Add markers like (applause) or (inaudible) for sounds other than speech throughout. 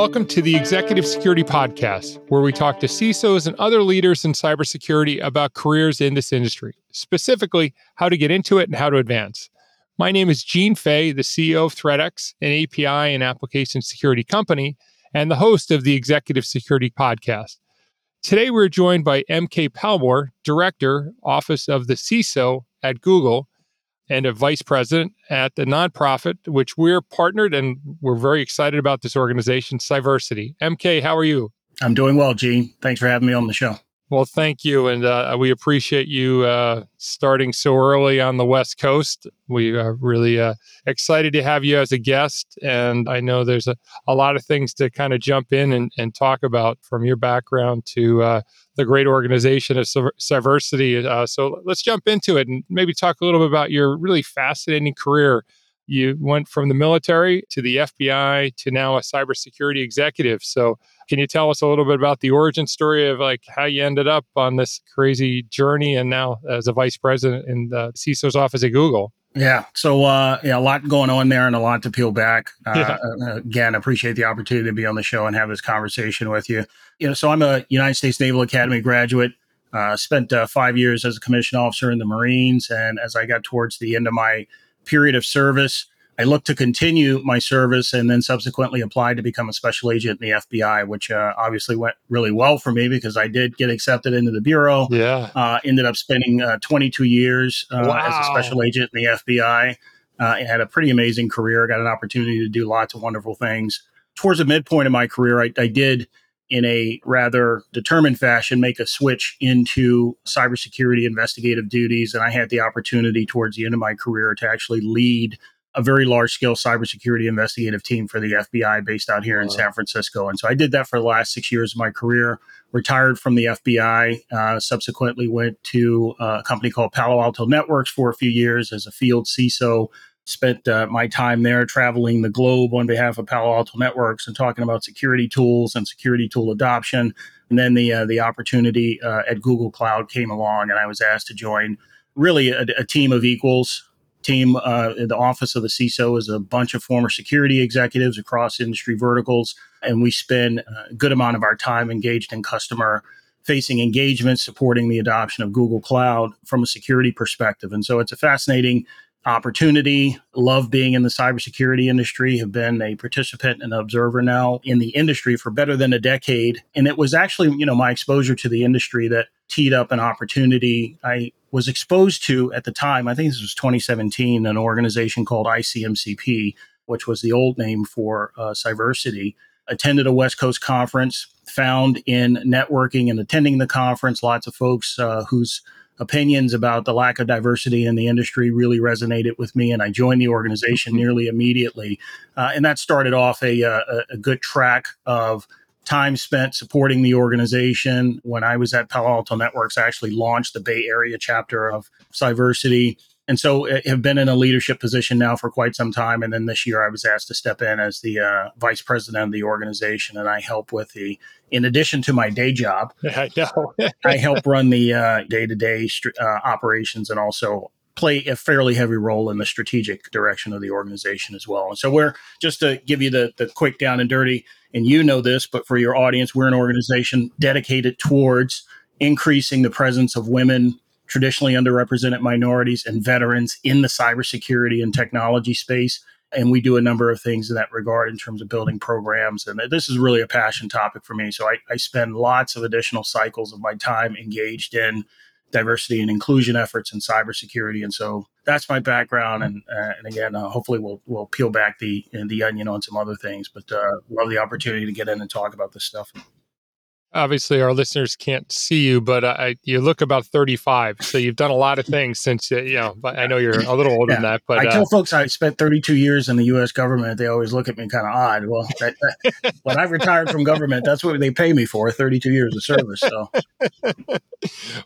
welcome to the Executive Security Podcast, where we talk to CISOs and other leaders in cybersecurity about careers in this industry, specifically how to get into it and how to advance. My name is Gene Fay, the CEO of ThreatX, an API and application security company, and the host of the Executive Security Podcast. Today, we're joined by MK Palmore, Director, Office of the CISO at Google, and a vice president at the nonprofit, which we're partnered and we're very excited about this organization, Cyversity. MK, how are you? I'm doing well, Gene. Thanks for having me on the show. Well, thank you. And uh, we appreciate you uh, starting so early on the West Coast. We are really uh, excited to have you as a guest. And I know there's a, a lot of things to kind of jump in and, and talk about from your background to uh, the great organization of Cyversity. Uh, so let's jump into it and maybe talk a little bit about your really fascinating career. You went from the military to the FBI to now a cybersecurity executive. So can you tell us a little bit about the origin story of like how you ended up on this crazy journey and now as a vice president in the CISO's office at Google? Yeah. So, uh, yeah, a lot going on there and a lot to peel back. Uh, yeah. Uh, again, appreciate the opportunity to be on the show and have this conversation with you. You know, so I'm a United States Naval Academy graduate. Uh, spent uh, five years as a commissioned officer in the Marines, and as I got towards the end of my period of service, I looked to continue my service and then subsequently applied to become a special agent in the FBI, which uh, obviously went really well for me because I did get accepted into the bureau. Yeah. Uh, ended up spending uh, 22 years wow. Uh, as a special agent in the FBI. Uh, I had a pretty amazing career. Got an opportunity to do lots of wonderful things. Towards the midpoint of my career, I, I did in a rather determined fashion make a switch into cybersecurity investigative duties. And I had the opportunity towards the end of my career to actually lead a very large scale cybersecurity investigative team for the FBI based out here in San Francisco. And so I did that for the last six years of my career, retired from the FBI, uh, subsequently went to uh, a company called Palo Alto Networks for a few years as a field CISO. Spent uh, my time there traveling the globe on behalf of Palo Alto Networks and talking about security tools and security tool adoption. And then the uh, the opportunity uh, at Google Cloud came along, and I was asked to join really a, a team of equals team uh, the office of the CISO is a bunch of former security executives across industry verticals, and we spend a good amount of our time engaged in customer facing engagement, supporting the adoption of Google Cloud from a security perspective. And so it's a fascinating opportunity. Love being in the cybersecurity industry, have been a participant and observer now in the industry for better than a decade. And it was actually, you know, my exposure to the industry that teed up an opportunity. I was exposed to at the time, I think this was 2017, an organization called ICMCP, which was the old name for uh, Cyversity. Attended a West Coast conference, found in networking and attending the conference lots of folks uh, whose opinions about the lack of diversity in the industry really resonated with me, and I joined the organization mm-hmm. nearly immediately. Uh, and that started off a, uh, a, a good track of time spent supporting the organization. When I was at Palo Alto Networks, I actually launched the Bay Area chapter of Cyversity. And so I have been in a leadership position now for quite some time. And then this year I was asked to step in as the uh, vice president of the organization. And I help with the, in addition to my day job, (laughs) I, I help run the day to day operations and also play a fairly heavy role in the strategic direction of the organization as well. And so we're just to give you the, the quick down and dirty, and you know this, but for your audience, we're an organization dedicated towards increasing the presence of women, traditionally underrepresented minorities, and veterans in the cybersecurity and technology space. And we do a number of things in that regard in terms of building programs. And this is really a passion topic for me. So I, I spend lots of additional cycles of my time engaged in diversity and inclusion efforts in cybersecurity. And so that's my background. And uh, and again, uh, hopefully we'll we'll peel back the the onion on some other things. But uh, love the opportunity to get in and talk about this stuff obviously our listeners can't see you, but uh, I, you look about 35. So you've done a lot of things since, uh, you know, I know you're a little older yeah. than that, but I uh, tell folks I spent 32 years in the U.S. government. They always look at me kind of odd. Well, that, that, (laughs) when I retired from government, that's what they pay me for 32 years of service. So,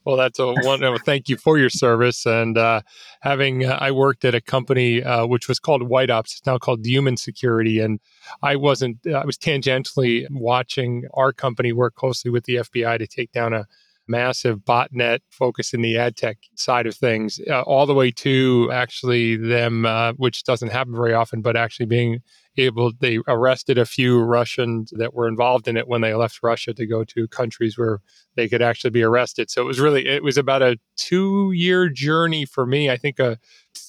well, that's a one. Thank you for your service. And uh, having, uh, I worked at a company uh, which was called White Ops. It's now called Human Security. And I wasn't, I was tangentially watching our company work closely with the FBI to take down a massive botnet focus in the ad tech side of things, uh, all the way to actually them, uh, which doesn't happen very often, but actually being able they arrested a few Russians that were involved in it when they left Russia to go to countries where they could actually be arrested. So it was really it was about a 2-year journey for me. I think a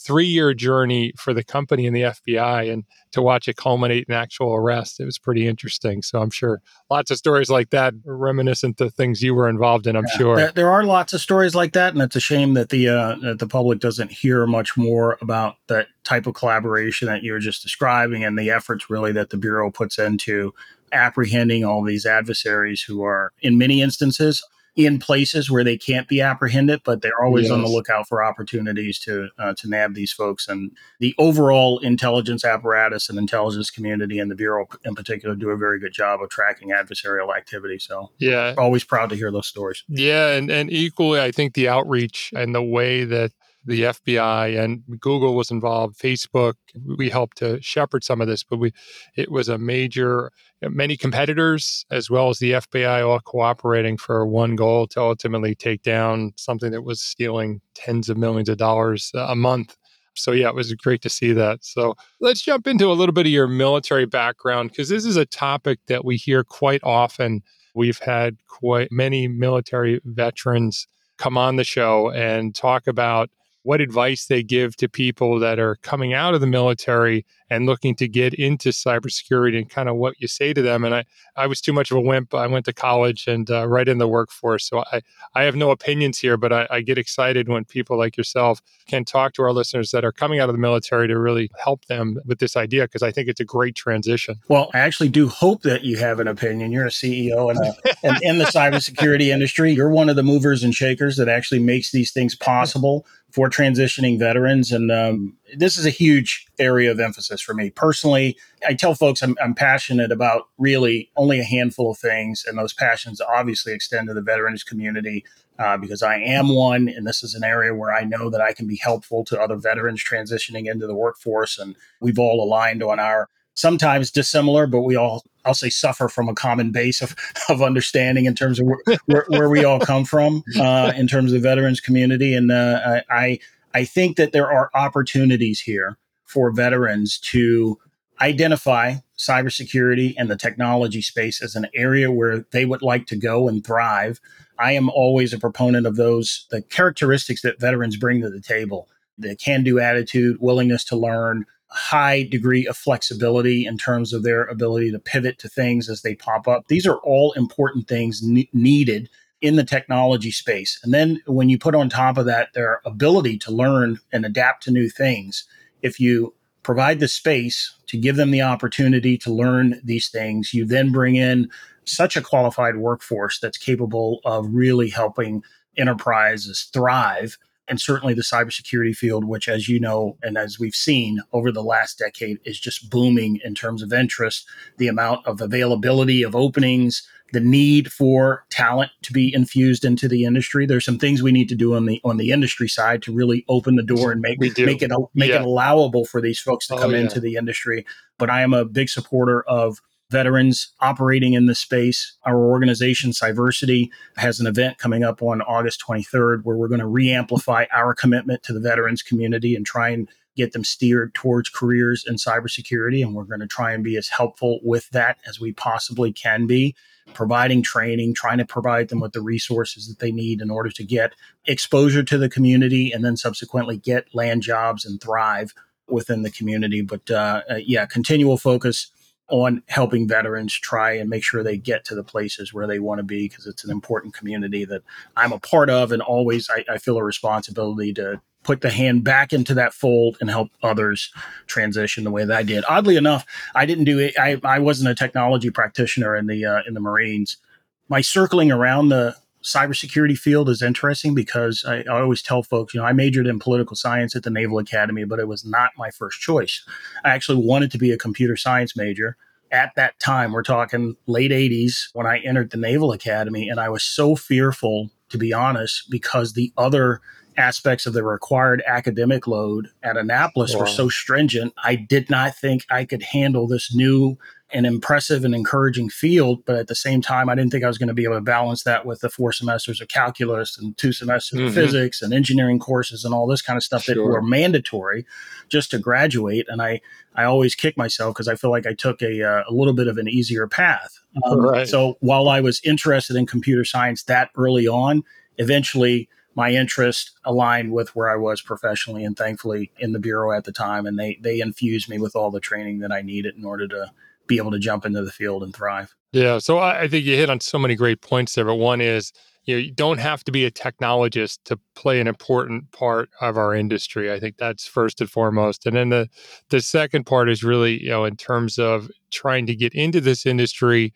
3-year journey for the company and the FBI and to watch it culminate in actual arrest. It was pretty interesting. So I'm sure lots of stories like that reminiscent of things you were involved in, I'm yeah, sure. There are lots of stories like that and it's a shame that the uh, that the public doesn't hear much more about that type of collaboration that you were just describing and the efforts really that the bureau puts into apprehending all these adversaries who are in many instances in places where they can't be apprehended, but they're always yes. on the lookout for opportunities to uh, to nab these folks. And the overall intelligence apparatus and intelligence community and the bureau in particular do a very good job of tracking adversarial activity. So yeah, always proud to hear those stories. Yeah, and and equally, I think the outreach and the way that the FBI and Google was involved, Facebook. We helped to shepherd some of this, but we it was a major many competitors as well as the FBI all cooperating for one goal to ultimately take down something that was stealing tens of millions of dollars a month. So yeah, it was great to see that. So let's jump into a little bit of your military background because this is a topic that we hear quite often. We've had quite many military veterans come on the show and talk about what advice they give to people that are coming out of the military and looking to get into cybersecurity and kind of what you say to them. And I, I was too much of a wimp. I went to college and uh, right in the workforce. So I, I have no opinions here, but I, I get excited when people like yourself can talk to our listeners that are coming out of the military to really help them with this idea because I think it's a great transition. Well, I actually do hope that you have an opinion. You're a CEO and, a, and in the cybersecurity industry, you're one of the movers and shakers that actually makes these things possible for transitioning veterans. And um, this is a huge area of emphasis for me personally. I tell folks I'm, I'm, passionate about really only a handful of things, and those passions obviously extend to the veterans community uh, because I am one, and this is an area where I know that I can be helpful to other veterans transitioning into the workforce. And we've all aligned on our sometimes dissimilar, but we all, I'll say, suffer from a common base of, (laughs) of understanding in terms of where, where, where we all come from uh, in terms of the veterans community. And uh, I, I think that there are opportunities here for veterans to identify cybersecurity and the technology space as an area where they would like to go and thrive. I am always a proponent of those, the characteristics that veterans bring to the table the can do attitude, willingness to learn, a high degree of flexibility in terms of their ability to pivot to things as they pop up. These are all important things ne- needed in the technology space. And then when you put on top of that their ability to learn and adapt to new things, if you provide the space to give them the opportunity to learn these things, you then bring in such a qualified workforce that's capable of really helping enterprises thrive and certainly the cybersecurity field, which, as you know, and as we've seen over the last decade, is just booming in terms of interest, the amount of availability of openings, the need for talent to be infused into the industry. There's some things we need to do on the on the industry side to really open the door and make make it make yeah. it allowable for these folks to oh, come yeah. into the industry. But I am a big supporter of veterans operating in this space. Our organization, Cyversity, has an event coming up on August 23rd where we're going to reamplify our commitment to the veterans community and try and get them steered towards careers in cybersecurity. And we're going to try and be as helpful with that as we possibly can be, providing training, trying to provide them with the resources that they need in order to get exposure to the community and then subsequently get land jobs and thrive within the community. But uh, uh, yeah, continual focus on helping veterans try and make sure they get to the places where they want to be because it's an important community that I'm a part of and always I, I, feel a responsibility to put the hand back into that fold and help others transition the way that I did. Oddly enough, I didn't do it. I, I wasn't a technology practitioner in the uh, in the Marines. My circling around the cybersecurity field is interesting because I, I, always tell folks, you know, I majored in political science at the Naval Academy, but it was not my first choice. I actually wanted to be a computer science major. At that time, we're talking late 80s when I entered the Naval Academy, and I was so fearful, to be honest, because the other aspects of the required academic load at Annapolis wow. were so stringent, I did not think I could handle this new and impressive and encouraging field. But at the same time, I didn't think I was going to be able to balance that with the four semesters of calculus and two semesters mm-hmm. of physics and engineering courses and all this kind of stuff sure. that were mandatory just to graduate. And I, I always kick myself because I feel like I took a, uh, a little bit of an easier path. Um, right. So while I was interested in computer science that early on, eventually my interest aligned with where I was professionally and thankfully in the bureau at the time. And they, they infused me with all the training that I needed in order to be able to jump into the field and thrive. Yeah. So I, I think you hit on so many great points there. But one is, you know, you don't have to be a technologist to play an important part of our industry. I think that's first and foremost. And then the the second part is really, you know, in terms of trying to get into this industry,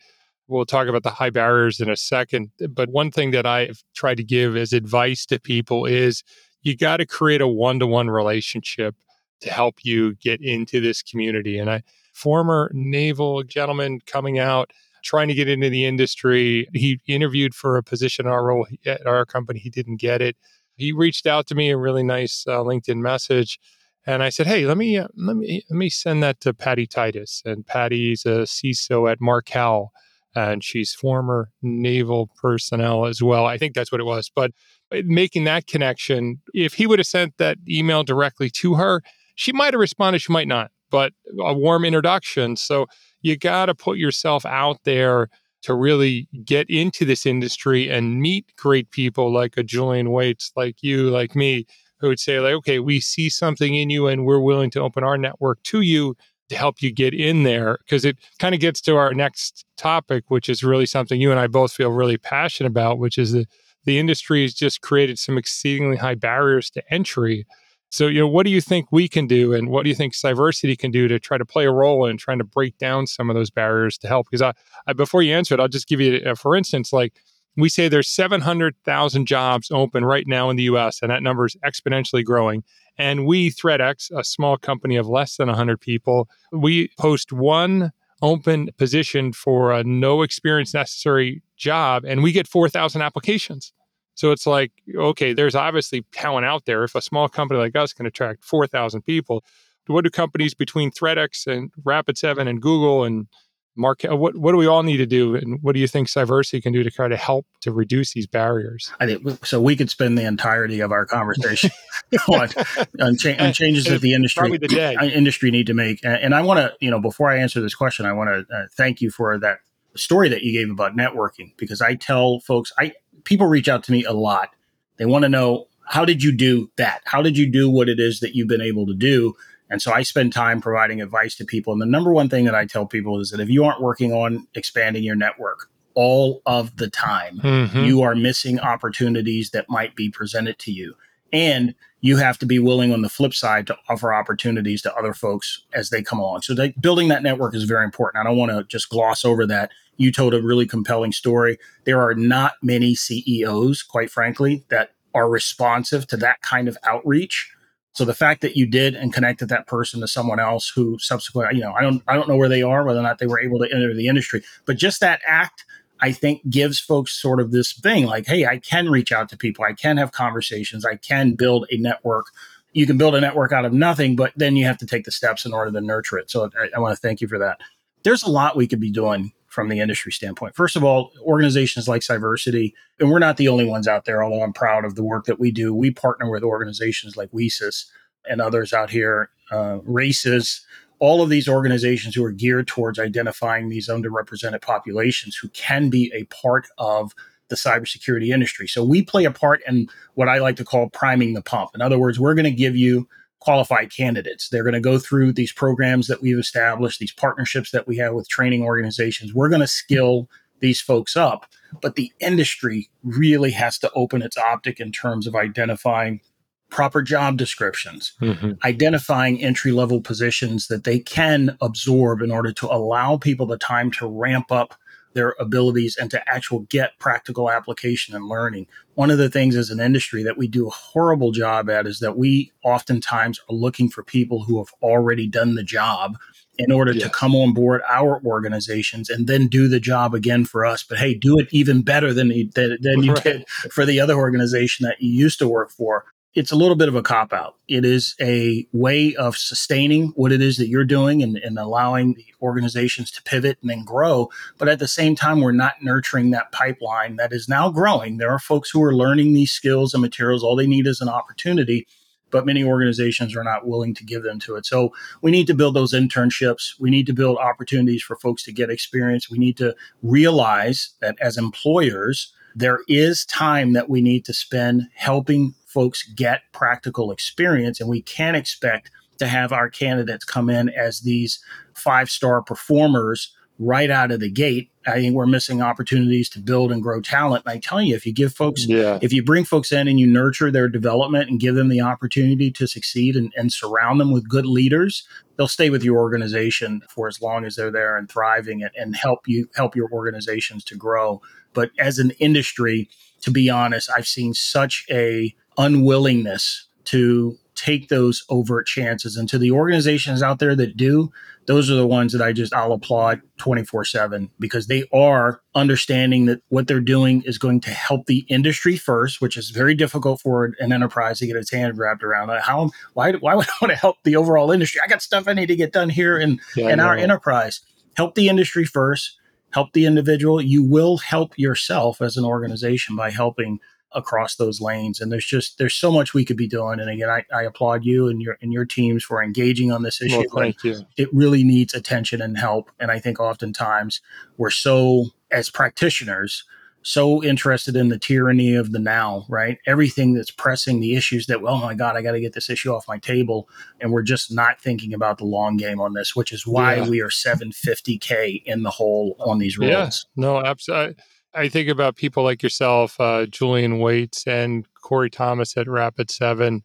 We'll talk about the high barriers in a second. But one thing that I've tried to give as advice to people is you got to create a one to one relationship to help you get into this community. And I, former naval gentleman coming out, trying to get into the industry, he interviewed for a position our role at our company. He didn't get it. He reached out to me a really nice uh, LinkedIn message. And I said, "Hey, let me uh, let me let me send that to Patty Titus." And Patty's a CISO at Markel, and she's former naval personnel as well. I think that's what it was. But uh, making that connection, if he would have sent that email directly to her, she might have responded, she might not, but a warm introduction. So you got to put yourself out there to really get into this industry and meet great people like a Julian Waits, like you, like me, who would say, like, okay, we see something in you and we're willing to open our network to you to help you get in there because it kind of gets to our next topic, which is really something you and I both feel really passionate about, which is that the industry has just created some exceedingly high barriers to entry. So, you know, what do you think we can do, and what do you think Cyversity can do to try to play a role in trying to break down some of those barriers to help? Because I, I before you answer it, I'll just give you, a, for instance, like we say there's 700,000 jobs open right now in the US, and that number is exponentially growing. And we, ThreatX, a small company of less than 100 people, we post one open position for a no experience necessary job, and we get 4,000 applications. So it's like, okay, there's obviously talent out there. If a small company like us can attract 4,000 people, what do companies between ThreatX and Rapid7 and Google and Mark, uh, what what do we all need to do, and what do you think Cyversity can do to try to help to reduce these barriers? I think so. We could spend the entirety of our conversation (laughs) (laughs) on, on, cha- on, changes that the industry the uh, industry need to make. And I want to, you know, before I answer this question, I want to uh, thank you for that story that you gave about networking because I tell folks, I people reach out to me a lot. They want to know how did you do that? How did you do what it is that you've been able to do? And so I spend time providing advice to people. And the number one thing that I tell people is that if you aren't working on expanding your network all of the time, mm-hmm. you are missing opportunities that might be presented to you. And you have to be willing on the flip side to offer opportunities to other folks as they come along. So they, building that network is very important. I don't want to just gloss over that. You told a really compelling story. There are not many CEOs, quite frankly, that are responsive to that kind of outreach. So the fact that you did and connected that person to someone else who subsequently, you know, I don't, I don't know where they are, whether or not they were able to enter the industry, but just that act, I think gives folks sort of this thing like, hey, I can reach out to people, I can have conversations, I can build a network. You can build a network out of nothing, but then you have to take the steps in order to nurture it. So I, I want to thank you for that. There's a lot we could be doing from the industry standpoint. First of all, organizations like Cyversity, and we're not the only ones out there, although I'm proud of the work that we do. We partner with organizations like WiCyS and others out here, uh, RACES, all of these organizations who are geared towards identifying these underrepresented populations who can be a part of the cybersecurity industry. So we play a part in what I like to call priming the pump. In other words, we're going to give you qualified candidates. They're going to go through these programs that we've established, these partnerships that we have with training organizations. We're going to skill these folks up, but the industry really has to open its optic in terms of identifying proper job descriptions, mm-hmm. identifying entry level positions that they can absorb in order to allow people the time to ramp up their abilities and to actual get practical application and learning. One of the things as an industry that we do a horrible job at is that we oftentimes are looking for people who have already done the job in order yes. to come on board our organizations and then do the job again for us. But hey, do it even better than, than, than you right. did for the other organization that you used to work for. It's a little bit of a cop out. It is a way of sustaining what it is that you're doing and, and, allowing the organizations to pivot and then grow. But at the same time, we're not nurturing that pipeline that is now growing. There are folks who are learning these skills and materials. All they need is an opportunity, but many organizations are not willing to give them to it. So we need to build those internships. We need to build opportunities for folks to get experience. We need to realize that as employers, there is time that we need to spend helping folks get practical experience. And we can't expect to have our candidates come in as these five star performers right out of the gate. I think we're missing opportunities to build and grow talent. And I tell you, if you give folks, yeah. if you bring folks in and you nurture their development and give them the opportunity to succeed and, and surround them with good leaders, they'll stay with your organization for as long as they're there and thriving and, and help you help your organizations to grow. But as an industry, to be honest, I've seen such a unwillingness to take those overt chances. And to the organizations out there that do, those are the ones that I just I'll applaud 24/7 because they are understanding that what they're doing is going to help the industry first, which is very difficult for an enterprise to get its hand wrapped around. How why why would I want to help the overall industry? I got stuff I need to get done here in yeah, in our enterprise. Help the industry first, help the individual. You will help yourself as an organization by helping across those lanes. And there's just there's so much we could be doing. And again, I, I applaud you and your and your teams for engaging on this issue. Well, thank you. It really needs attention and help. And I think oftentimes we're so as practitioners so interested in the tyranny of the now, right? Everything that's pressing the issues that, oh my God, I got to get this issue off my table. And we're just not thinking about the long game on this, which is why yeah. we are 750K in the hole on these roles. Yeah, no, absolutely. I think about people like yourself, uh, Julian Waits and Corey Thomas at Rapid Seven.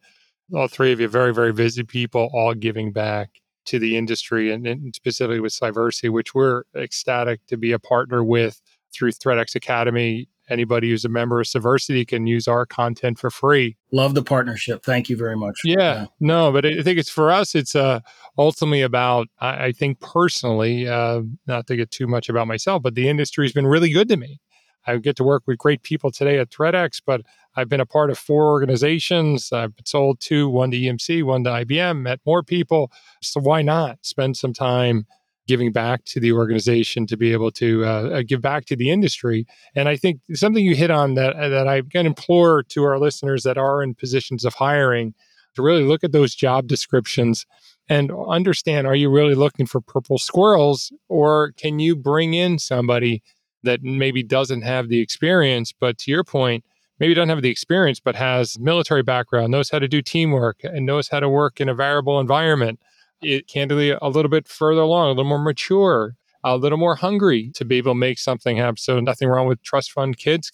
All three of you, very, very busy people, all giving back to the industry and, and specifically with Cyversity, which we're ecstatic to be a partner with through ThreatX Academy. Anybody who's a member of Cyversity can use our content for free. Love the partnership. Thank you very much. Yeah, yeah. no, but I think it's for us. It's uh, ultimately about. I, I think personally, uh, not to get too much about myself, but the industry has been really good to me. I get to work with great people today at ThreatX, but I've been a part of four organizations. I've sold two, one to EMC, one to IBM, met more people. So why not spend some time giving back to the organization to be able to uh, uh give back to the industry? And I think something you hit on that that I can implore to our listeners that are in positions of hiring to really look at those job descriptions and understand: Are you really looking for purple squirrels, or can you bring in somebody? That maybe doesn't have the experience, but to your point, maybe doesn't have the experience, but has military background, knows how to do teamwork, and knows how to work in a variable environment. It candidly a little bit further along, a little more mature, a little more hungry to be able to make something happen. So nothing wrong with trust fund kids.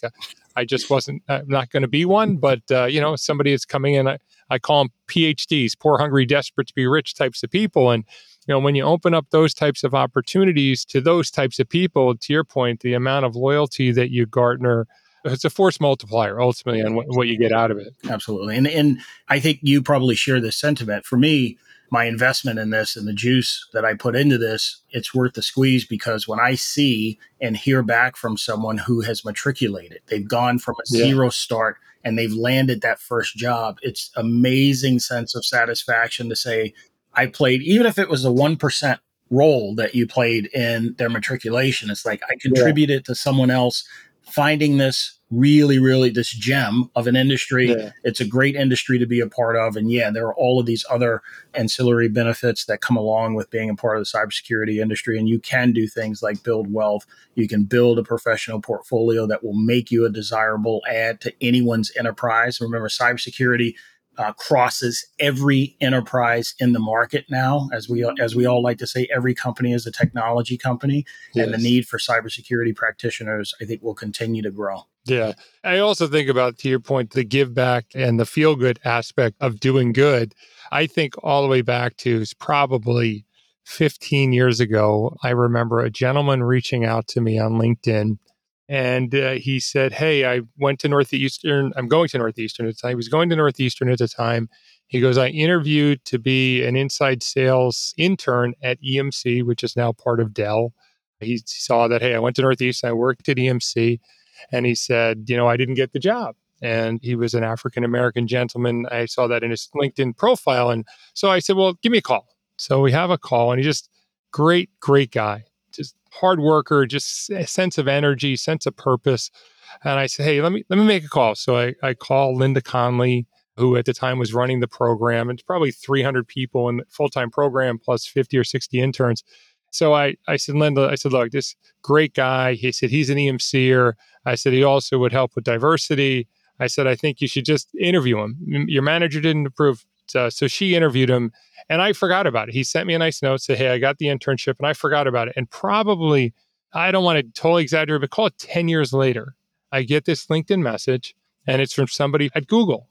I just wasn't I'm not going to be one, but uh, you know, somebody is coming in. I, I call them PhDs, poor, hungry, desperate to be rich types of people, and you know, when you open up those types of opportunities to those types of people, to your point, the amount of loyalty that you garner it's a force multiplier ultimately on what, what, you get out of it. Absolutely. And and I think you probably share this sentiment. For me, my investment in this and the juice that I put into this, it's worth the squeeze because when I see and hear back from someone who has matriculated, they've gone from a yeah. zero start and they've landed that first job, it's amazing sense of satisfaction to say, I played, even if it was a 1% role that you played in their matriculation, it's like I contributed yeah. to someone else finding this really, really this gem of an industry. Yeah. It's a great industry to be a part of. And yeah, there are all of these other ancillary benefits that come along with being a part of the cybersecurity industry. And you can do things like build wealth. You can build a professional portfolio that will make you a desirable add to anyone's enterprise. Remember, cybersecurity uh, crosses every enterprise in the market now. As we as we all like to say, every company is a technology company, yes. and the need for cybersecurity practitioners, I think, will continue to grow. Yeah, I also think about to your point, the give back and the feel good aspect of doing good. I think all the way back to is probably 15 years ago. I remember a gentleman reaching out to me on LinkedIn and uh, he said, "Hey, I went to Northeastern. I'm going to Northeastern at the time. He was going to Northeastern at the time. He goes, I interviewed to be an inside sales intern at EMC, which is now part of Dell. He saw that, hey, I went to Northeastern. I worked at EMC, and he said, you know, I didn't get the job. and he was an African American gentleman. I saw that in his LinkedIn profile. And so I said, Well, give me a call. So we have a call, and he just great, great guy, hard worker, just a sense of energy, sense of purpose. And I said, Hey, let me let me make a call. So I, I call Linda Conley, who at the time was running the program. It's probably 300 people in the full-time program plus 50 or 60 interns. So I, I said, Linda, I said, look, this great guy. He said he's an EMCer. I said he also would help with diversity. I said, I think you should just interview him. Your manager didn't approve. Uh, so she interviewed him and I forgot about it. He sent me a nice note, said, Hey, I got the internship and I forgot about it. And probably, I don't want to totally exaggerate, but call it 10 years later, I get this LinkedIn message and it's from somebody at Google.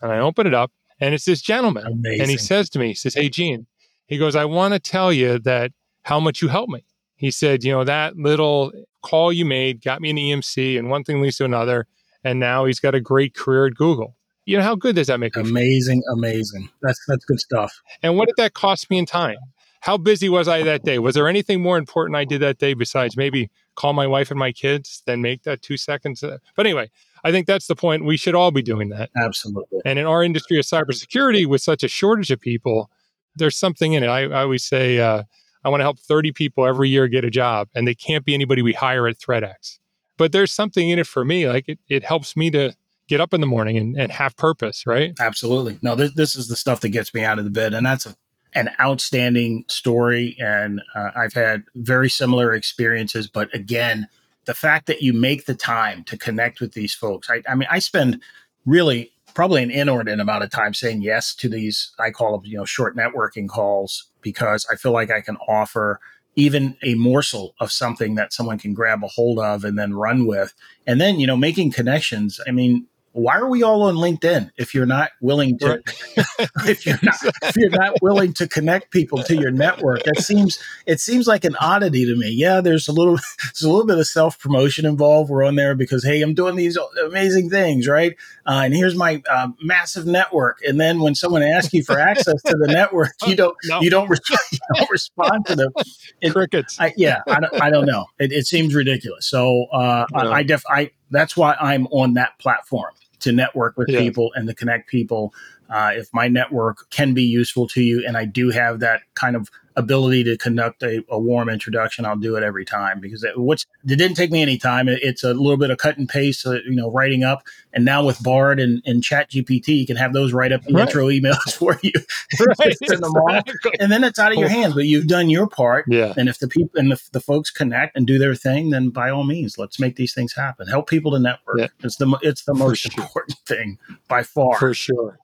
And I open it up and it's this gentleman. Amazing. And he says to me, he says, Hey, Gene, he goes, I want to tell you that how much you helped me. He said, You know, that little call you made got me an EMC and one thing leads to another. And now he's got a great career at Google. You know, how good does that make Amazing, amazing. That's that's good stuff. And what did that cost me in time? How busy was I that day? Was there anything more important I did that day besides maybe call my wife and my kids than make that two seconds? Uh, but anyway, I think that's the point. We should all be doing that. Absolutely. And in our industry of cybersecurity, with such a shortage of people, there's something in it. I, I always say, uh, I want to help 30 people every year get a job, and they can't be anybody we hire at ThreatX. But there's something in it for me. Like it, it helps me to get up in the morning and, and have purpose, right? Absolutely. No, this, this is the stuff that gets me out of the bed. And that's a, an outstanding story. And uh, I've had very similar experiences. But again, the fact that you make the time to connect with these folks, I, I mean, I spend really probably an inordinate amount of time saying yes to these, I call them, you know, short networking calls because I feel like I can offer even a morsel of something that someone can grab a hold of and then run with. And then, you know, making connections. I mean, why are we all on LinkedIn if you're not willing to (laughs) if you're not if you're not willing to connect people to your network? That seems it seems like an oddity to me. Yeah, there's a little (laughs) there's a little bit of self promotion involved. We're on there because hey, I'm doing these amazing things, right? Uh, and here's my uh, massive network. And then when someone asks you for access to the network, (laughs) you don't no. you don't, re- you don't respond to them. It, Crickets. I, yeah, I don't, I don't know. It, it seems ridiculous. So uh, I, I def I that's why I'm on that platform to network with yeah. people and to connect people. Uh, if my network can be useful to you and I do have that kind of ability to conduct a, a warm introduction, I'll do it every time because it, what's it didn't take me any time. It, it's a little bit of cut and paste, uh, you know, writing up. And now with Bard and, and Chat GPT, you can have those write up right. intro emails (laughs) for you, (laughs) right. exactly. and then it's out of your hands. But you've done your part. Yeah. And if the people and the, the folks connect and do their thing, then by all means, let's make these things happen. Help people to network. Yeah. It's the it's the most sure. important thing by far. For sure.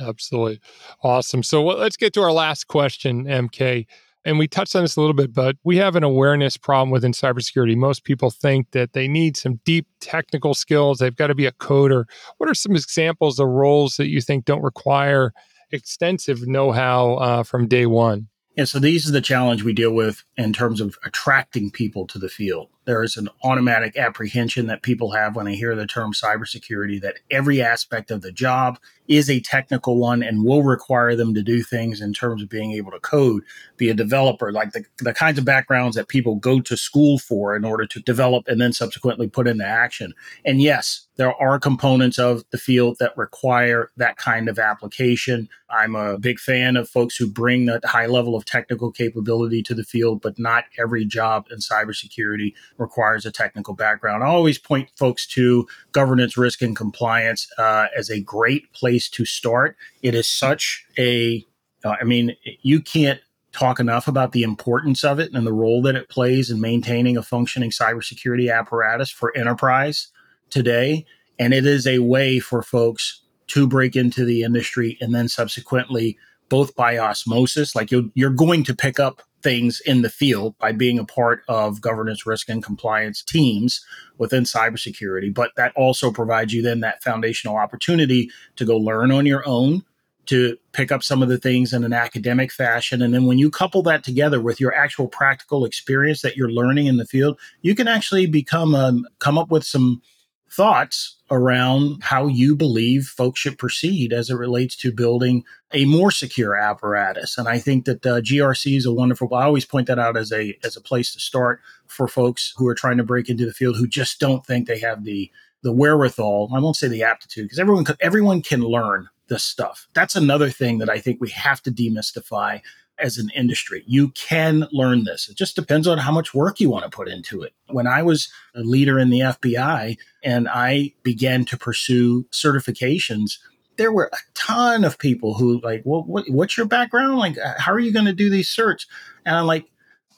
Absolutely. Awesome. So well, let's get to our last question, MK. And we touched on this a little bit, but we have an awareness problem within cybersecurity. Most people think that they need some deep technical skills. They've got to be a coder. What are some examples of roles that you think don't require extensive know how uh, from day one? Yeah, so these are the challenge we deal with in terms of attracting people to the field. There is an automatic apprehension that people have when they hear the term cybersecurity that every aspect of the job is a technical one and will require them to do things in terms of being able to code, be a developer, like the, the kinds of backgrounds that people go to school for in order to develop and then subsequently put into action. And yes, there are components of the field that require that kind of application. I'm a big fan of folks who bring that high level of technical capability to the field, but not every job in cybersecurity requires a technical background. I always point folks to governance, risk, and compliance uh, as a great place to start. It is such a, uh, I mean, you can't talk enough about the importance of it and the role that it plays in maintaining a functioning cybersecurity apparatus for enterprise today. And it is a way for folks to break into the industry and then subsequently both by osmosis, like you're, you're going to pick up things in the field by being a part of governance, risk, and compliance teams within cybersecurity. But that also provides you then that foundational opportunity to go learn on your own, to pick up some of the things in an academic fashion. And then when you couple that together with your actual practical experience that you're learning in the field, you can actually become um, come up with some thoughts around how you believe folks should proceed as it relates to building a more secure apparatus. And I think that uh, GRC is a wonderful. I always point that out as a as a place to start for folks who are trying to break into the field who just don't think they have the the wherewithal. I won't say the aptitude because everyone everyone can learn this stuff. That's another thing that I think we have to demystify as an industry. You can learn this. It just depends on how much work you want to put into it. When I was a leader in the FBI and I began to pursue certifications, there were a ton of people who like, well, what, what's your background? Like, uh, how are you going to do these certs? And I'm like,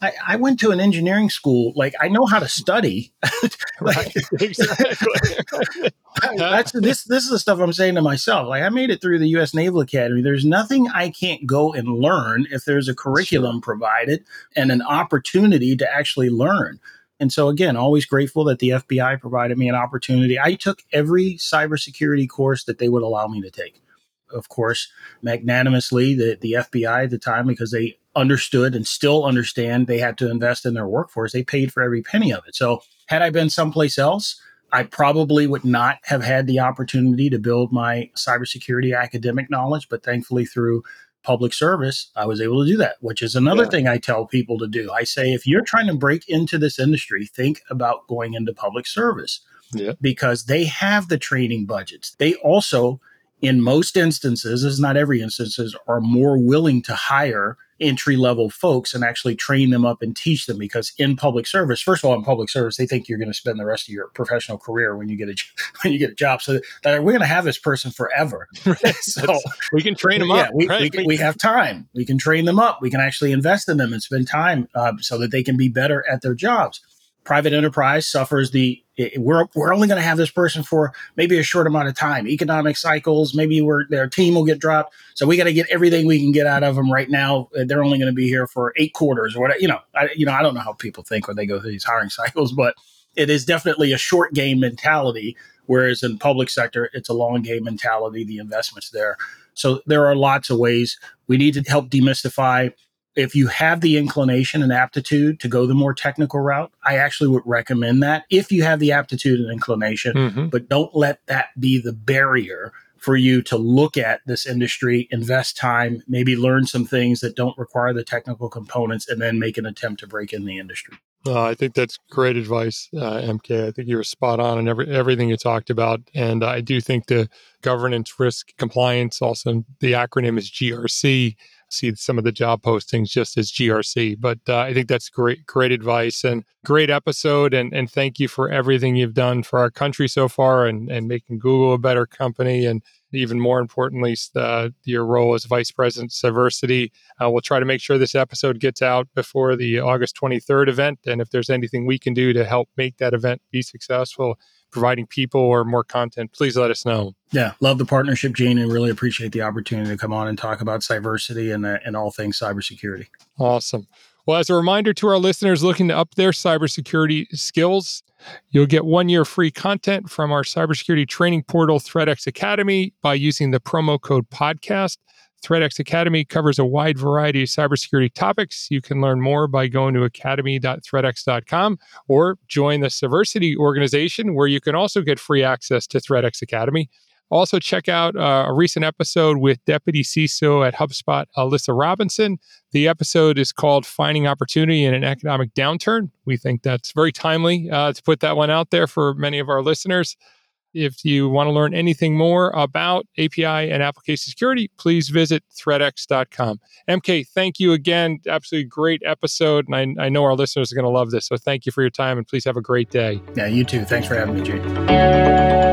I, I, went to an engineering school. Like I know how to study. (laughs) like, (laughs) (laughs) that's this. This is the stuff I'm saying to myself. Like I made it through the U.S. Naval Academy. There's nothing I can't go and learn if there's a curriculum sure. provided and an opportunity to actually learn. And so again, always grateful that the FBI provided me an opportunity. I took every cybersecurity course that they would allow me to take of course, magnanimously the, the FBI at the time because they understood and still understand they had to invest in their workforce. They paid for every penny of it. So, had I been someplace else, I probably would not have had the opportunity to build my cybersecurity academic knowledge. But thankfully, through public service, I was able to do that, which is another yeah. thing I tell people to do. I say, if you're trying to break into this industry, think about going into public service yeah. because they have the training budgets. They also, in most instances, as not every instances, are more willing to hire entry level folks and actually train them up and teach them because in public service first of all in public service they think you're going to spend the rest of your professional career when you get a (laughs) when you get a job. So that we're going to have this person forever. (laughs) (laughs) So we can train them yeah, up we, right? we, we, have time. We can train them up. We can actually invest in them and spend time uh, so that they can be better at their jobs private enterprise suffers the we're we're only going to have this person for maybe a short amount of time. Economic cycles, maybe we're, their team will get dropped, so we got to get everything we can get out of them right now. They're only going to be here for eight quarters or whatever. You know, I, you know, I don't know how people think when they go through these hiring (laughs) cycles, but it is definitely a short game mentality. Whereas in public sector, it's a long game mentality. The investments there, so there are lots of ways we need to help demystify if you have the inclination and aptitude to go the more technical route, I actually would recommend that if you have the aptitude and inclination, mm-hmm. but don't let that be the barrier for you to look at this industry, invest time, maybe learn some things that don't require the technical components, and then make an attempt to break in the industry. Uh, I think that's great advice, uh, MK. I think you were spot on in every, everything you talked about. And I do think the governance, risk, compliance, also the acronym is GRC, see some of the job postings just as GRC. But uh, I think that's great, great advice and great episode. And, and thank you for everything you've done for our country so far and, and making Google a better company. And even more importantly, uh, your role as Vice President Cyversity. Uh, we'll try to make sure this episode gets out before the August 23rd event. And if there's anything we can do to help make that event be successful, providing people or more content, please let us know. Yeah, love the partnership, Gene, and really appreciate the opportunity to come on and talk about cyversity and, uh, and all things cybersecurity. Awesome. Well, as a reminder to our listeners looking to up their cybersecurity skills, you'll get one year free content from our cybersecurity training portal, ThreatX Academy, by using the promo code podcast. ThreatX Academy covers a wide variety of cybersecurity topics. You can learn more by going to academy.threatx.com or join the Cyversity organization, where you can also get free access to ThreatX Academy. Also, check out uh, a recent episode with Deputy CISO at HubSpot, Alyssa Robinson. The episode is called Finding Opportunity in an Economic Downturn. We think that's very timely uh, to put that one out there for many of our listeners. If you want to learn anything more about API and application security, please visit threatx.com. MK, thank you again. Absolutely great episode. And I, I know our listeners are going to love this. So thank you for your time and please have a great day. Yeah, you too. Thanks for having me, Jake.